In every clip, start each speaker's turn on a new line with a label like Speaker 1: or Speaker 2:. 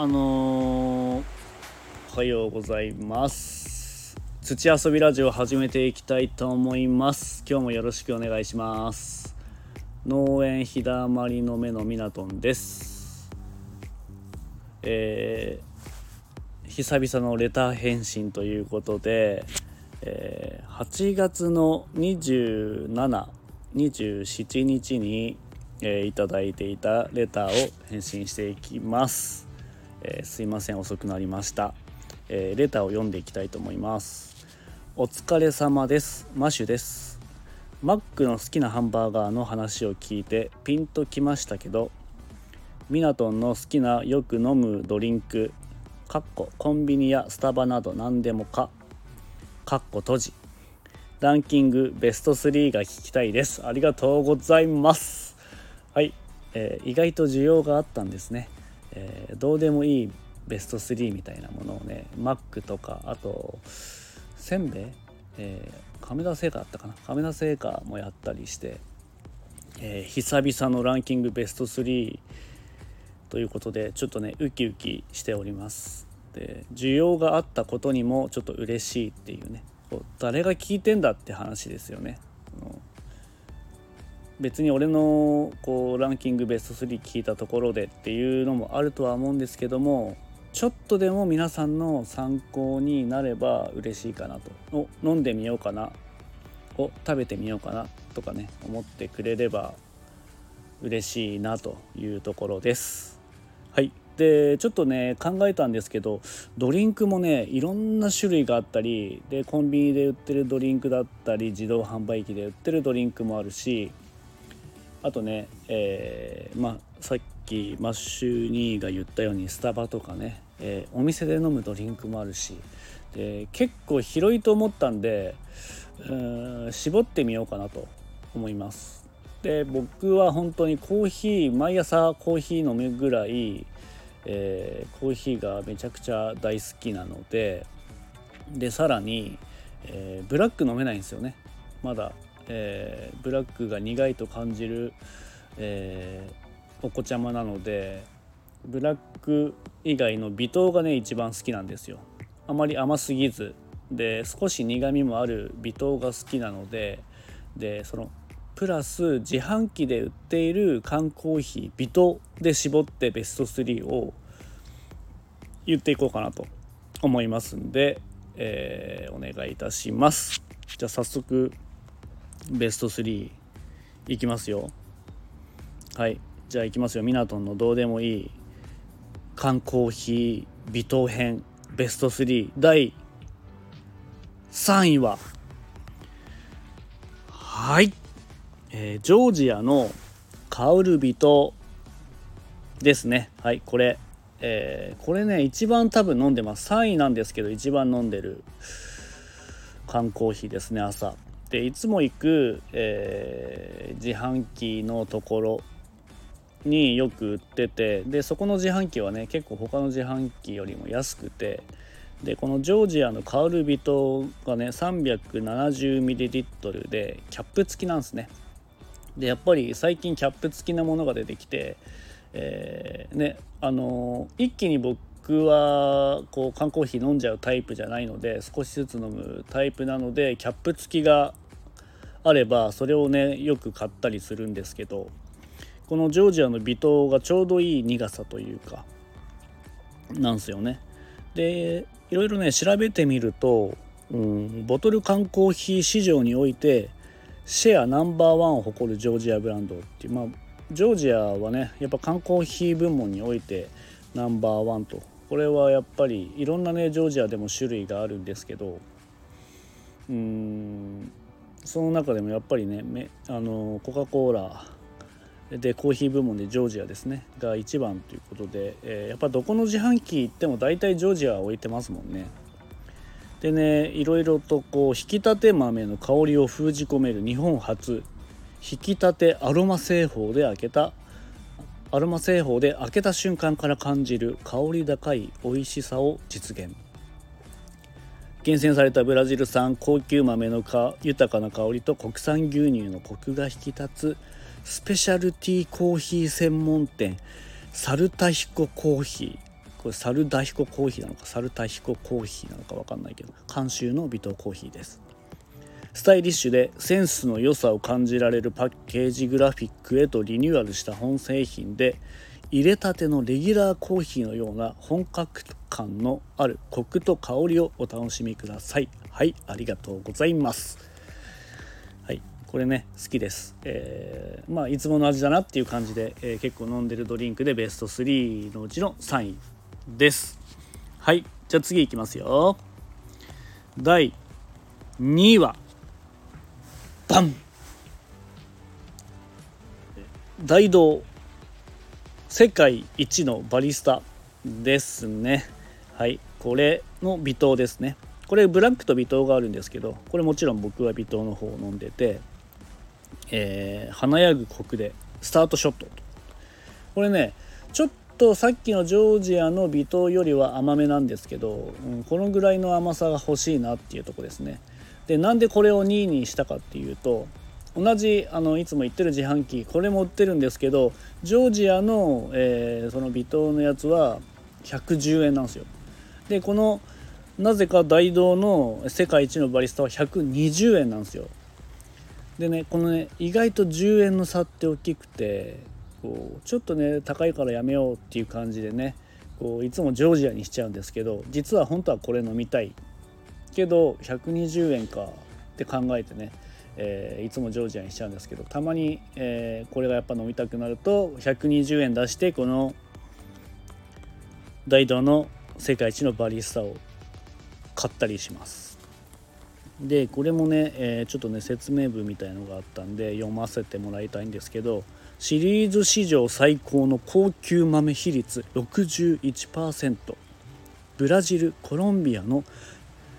Speaker 1: あのー、おはようございます。土遊びラジオ始めていきたいと思います。今日もよろしくお願いします。農園ひだまりの目のミナトンです。えー、久々のレター返信ということで、えー、8月の2727日にえー、いただいていたレターを返信していきます、えー、すいません遅くなりました、えー、レターを読んでいきたいと思います。お疲れ様です。マシュです。マックの好きなハンバーガーの話を聞いてピンときましたけどミナトンの好きなよく飲むドリンクかっこコンビニやスタバなど何でもかかっこ閉じ。ランキングベスト3が聞きたいです。ありがとうございます。はい、えー、意外と需要があったんですね、えー、どうでもいいベスト3みたいなものをねマックとかあとせんべい、えー、亀田製菓あったかな？亀田製菓もやったりして、えー、久々のランキングベスト3ということでちょっとねウキウキしております。で需要があったことにもちょっと嬉しいっていうね誰が聞いてんだって話ですよね。別に俺のこうランキングベスト3聞いたところでっていうのもあるとは思うんですけどもちょっとでも皆さんの参考になれば嬉しいかなと。お飲んでみようかな。を食べてみようかな。とかね思ってくれれば嬉しいなというところです。はい。でちょっとね考えたんですけどドリンクもねいろんな種類があったりでコンビニで売ってるドリンクだったり自動販売機で売ってるドリンクもあるしあとね、えー、まあ、さっきマッシュニーが言ったようにスタバとかね、えー、お店で飲むドリンクもあるしで結構広いと思ったんでうん絞ってみようかなと思います。で僕は本当にコーヒー毎朝コーヒー飲むぐらい、えー、コーヒーがめちゃくちゃ大好きなのででさらに、え、ブラック飲めないんですよねまだえー、ブラックが苦いと感じる、えー、お子ちゃまなのでブラック以外の微糖がね一番好きなんですよ。あまり甘すぎず。で少し苦みもある微糖が好きなのででそのプラス自販機で売っている缶コーヒー微糖で絞ってベスト3を言っていこうかなと思いますんで、えー、お願いいたします。じゃあ早速ベスト3いきますよ。はい。じゃあいきますよ。ミナトンのどうでもいい。缶コーヒー微糖編ベスト3第3位ははい、えー、ジョージアのカウルビトですね。はい。これえー、これね一番多分飲んでます。3位なんですけど一番飲んでる缶コーヒーですね朝。でいつも行く、えー、自販機のところによく売っててでそこの自販機はね結構他の自販機よりも安くてでこのジョージアのカウルビトがね 370ml でキャップ付きなんですね。でやっぱり最近キャップ付きなものが出てきて、えー、ねあのー、一気に僕僕はこう缶コーヒー飲んじゃうタイプじゃないので少しずつ飲むタイプなのでキャップ付きがあればそれをねよく買ったりするんですけどこのジョージアの微糖がちょうどいい苦さというかなんですよね。でいろいろね調べてみると、うん、ボトル缶コーヒー市場においてシェアナンバーワンを誇るジョージアブランドっていうまあジョージアはねやっぱ缶コーヒー部門においてナンバーワンとこれはやっぱりいろんなねジョージアでも種類があるんですけどうんその中でもやっぱりねあのコカ・コーラでコーヒー部門でジョージアですねが一番ということで、えー、やっぱどこの自販機行っても大体ジョージア置いてますもんね。でねいろいろとこう引き立て豆の香りを封じ込める日本初引き立てアロマ製法で開けたアロマ製法で開けた瞬間から感じる香り高い美味しさを実現。厳選されたブラジル産高級豆の豊かな香りと国産牛乳のコクが引き立つスペシャルティーコーヒー専門店サルタヒココーヒー。これサルダヒココーヒーなのかサルタヒココーヒーなのか分かんないけど監修の微糖コーヒーです。スタイリッシュでセンスの良さを感じられるパッケージグラフィックへとリニューアルした本製品で入れたてのレギュラーコーヒーのような本格感のあるコクと香りをお楽しみください。はいありがとうございます。はいこれね好きです、えー、まあいつもの味だなっていう感じで、えー、結構飲んでるドリンクでベスト3のうちの3位です。はいじゃあ次いきますよ。第2位はバン。大道世界一のバリスタですね。はい。これの微糖ですね。これブラックと微糖があるんですけどこれもちろん僕は微糖の方を飲んでて、えー、華やぐコクでスタートショット。これねちょっとさっきのジョージアの微糖よりは甘めなんですけど、うん、このぐらいの甘さが欲しいなっていうとこですね。でなんでこれを2位にしたかっていうと同じあのいつも言ってる自販機これも売ってるんですけどジョージアの、えー、その微糖のやつは110円なんですよ。でこのなぜか大道の世界一のバリスタは120円なんですよ。でねこのね意外と10円の差って大きくてこうちょっとね高いからやめようっていう感じでねこういつもジョージアにしちゃうんですけど実は本当はこれ飲みたいけど120円かって考えてねえー、いつもジョージアにしちゃうんですけどたまに、えー、これがやっぱ飲みたくなると120円出してこの大道の世界一のバリスタを買ったりします。でこれもね、えー、ちょっとね説明文みたいのがあったんで読ませてもらいたいんですけどシリーズ史上最高の高級豆比率61%ブラジルコロンビアの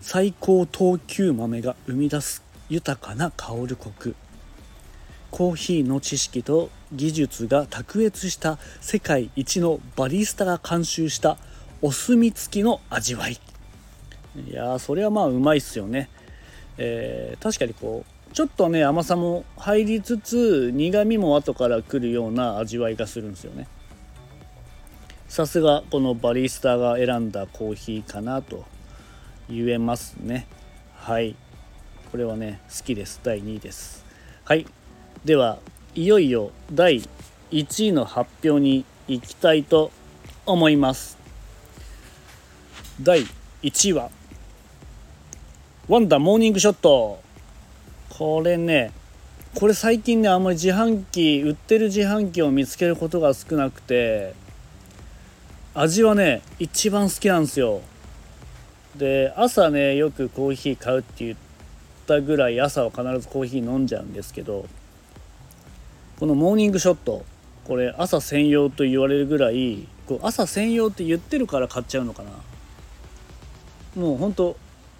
Speaker 1: 最高等級豆が生み出す豊かな香るコク。コーヒーの知識と技術が卓越した世界一のバリスタが監修したお墨付きの味わい。いやそれはまあうまいっすよね、えー、確かにこうちょっとね甘さも入りつつ苦みも後から来るような味わいがするんですよね。さすがこのバリスタが選んだコーヒーかなと。言えますね。はい。これはね好きです。第2位です。はい。ではいよいよ第1位の発表に行きたいと思います。第1位はワンダモーニングショット。これねこれ最近ねあんまり自販機売ってる自販機を見つけることが少なくて味はね一番好きなんですよ。で朝ねよくコーヒー買うって言ったぐらい朝は必ずコーヒー飲んじゃうんですけどこのモーニングショットこれ朝専用と言われるぐらいこう朝専用って言ってるから買っちゃうのかな。もうほんと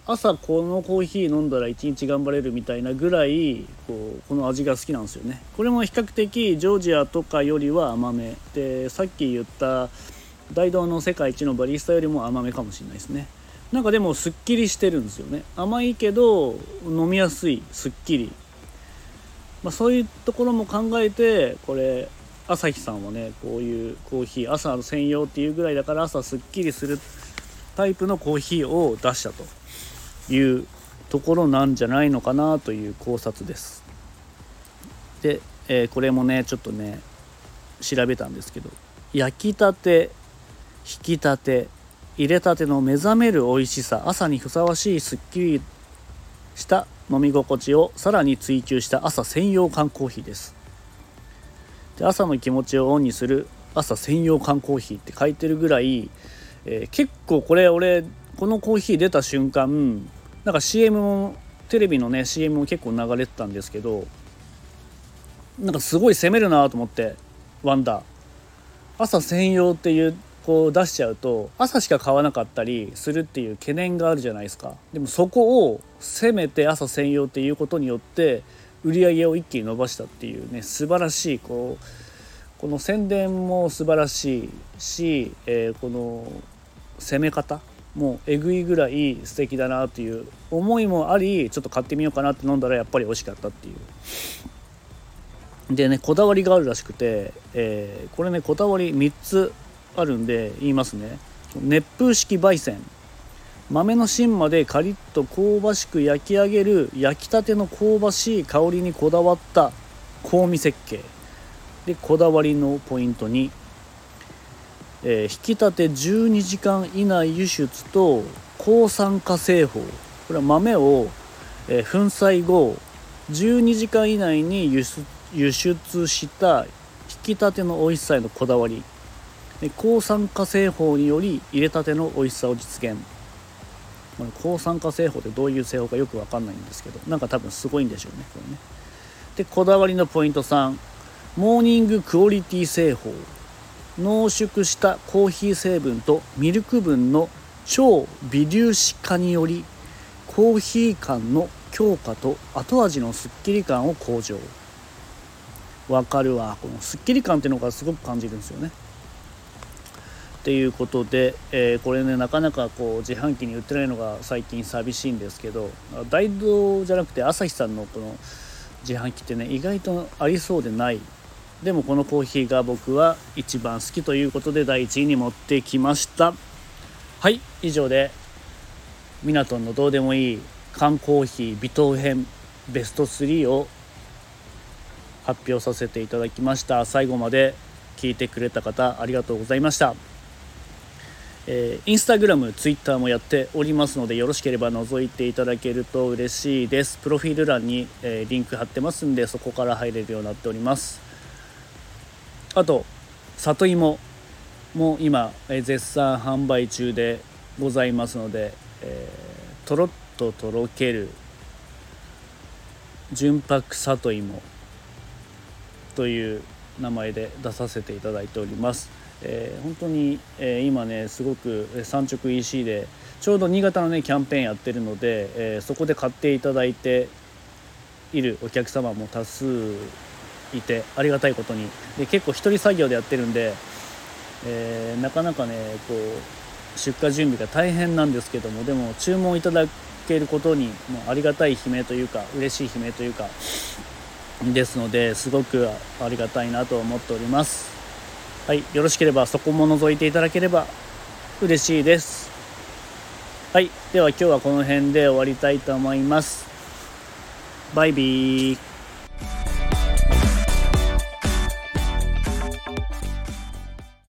Speaker 1: 朝このコーヒー飲んだら一日頑張れるみたいなぐらいこうこの味が好きなんですよね。これも比較的ジョージアとかよりは甘め。でさっき言った大道の世界一のバリスタよりも甘めかもしれないですね。なんかでもすっきりしてるんですよね。甘いけど飲みやすい。すっきり、まあ、そういうところも考えてこれ朝日さんはねこういうコーヒー朝専用っていうぐらいだから朝すっきりするタイプのコーヒーを出したというところなんじゃないのかなという考察です。で、えー、これもねちょっとね調べたんですけど焼きたて引きたて入れたての目覚める美味しさ朝にふさわしいすっきりした飲み心地をさらに追求した朝専用缶コーヒーです。で朝の気持ちをオンにする朝専用缶コーヒーって書いてるぐらい、えー、結構これ俺このコーヒー出た瞬間なんか CM もテレビのね CM も結構流れてたんですけどなんかすごい攻めるなと思ってワンダー。朝専用っていうこう出しちゃうと朝しか買わなかったりするっていう懸念があるじゃないですか。でもそこをせめて朝専用っていうことによって売り上げを一気に伸ばしたっていうね素晴らしいこうこの宣伝も素晴らしいし、えー、この攻め方もうえぐいぐらい素敵だなっていう思いもありちょっと買ってみようかなって飲んだらやっぱり美味しかったっていう。でねこだわりがあるらしくて、えー、これねこだわり3つあるんで言いますね。熱風式焙煎。豆の芯までカリッと香ばしく焼き上げる焼きたての香ばしい香りにこだわった香味設計。でこだわりのポイントに、えー、引き立て12時間以内輸出と抗酸化製法。これは豆を、えー、粉砕後12時間以内に輸出輸出した引き立ての美味しさへのこだわり。抗酸化製法により入れたての美味しさを実現。抗酸化製法ってどういう製法かよく分かんないんですけどなんか多分すごいんでしょうねこれね。でこだわりのポイント3モーニングクオリティ製法。濃縮したコーヒー成分とミルク分の超微粒子化によりコーヒー感の強化と後味のすっきり感を向上。わかるわ。このすっきり感っていうのがすごく感じるんですよね。っていうことで、えー、これねなかなかこう自販機に売ってないのが最近寂しいんですけど大道じゃなくて朝日さんのこの自販機ってね意外とありそうでない。でもこのコーヒーが僕は一番好きということで第1位に持ってきました。はい以上でミナトンのどうでもいい缶コーヒー微糖編ベスト3を発表させていただきました。最後まで聞いてくれた方ありがとうございました。えー、インスタグラム、ツイッターもやっておりますのでよろしければ覗いていただけると嬉しいです。プロフィール欄に、えー、リンク貼ってますんでそこから入れるようになっております。あと里芋も今、えー、絶賛販売中でございますので、えー、とろっととろける純白里芋という名前で出させていただいております。えー、本当に、えー、今ねすごく産直 EC でちょうど新潟のねキャンペーンやってるので、えー、そこで買っていただいているお客様も多数いてありがたいことに。で結構一人作業でやってるんで、えなかなかねこう出荷準備が大変なんですけどもでも注文いただけることにもうありがたい悲鳴というか嬉しい悲鳴というかですのですごくありがたいなと思っております。はい、よろしければそこも覗いていただければ嬉しいです。はい、では今日はこの辺で終わりたいと思います。バイビー。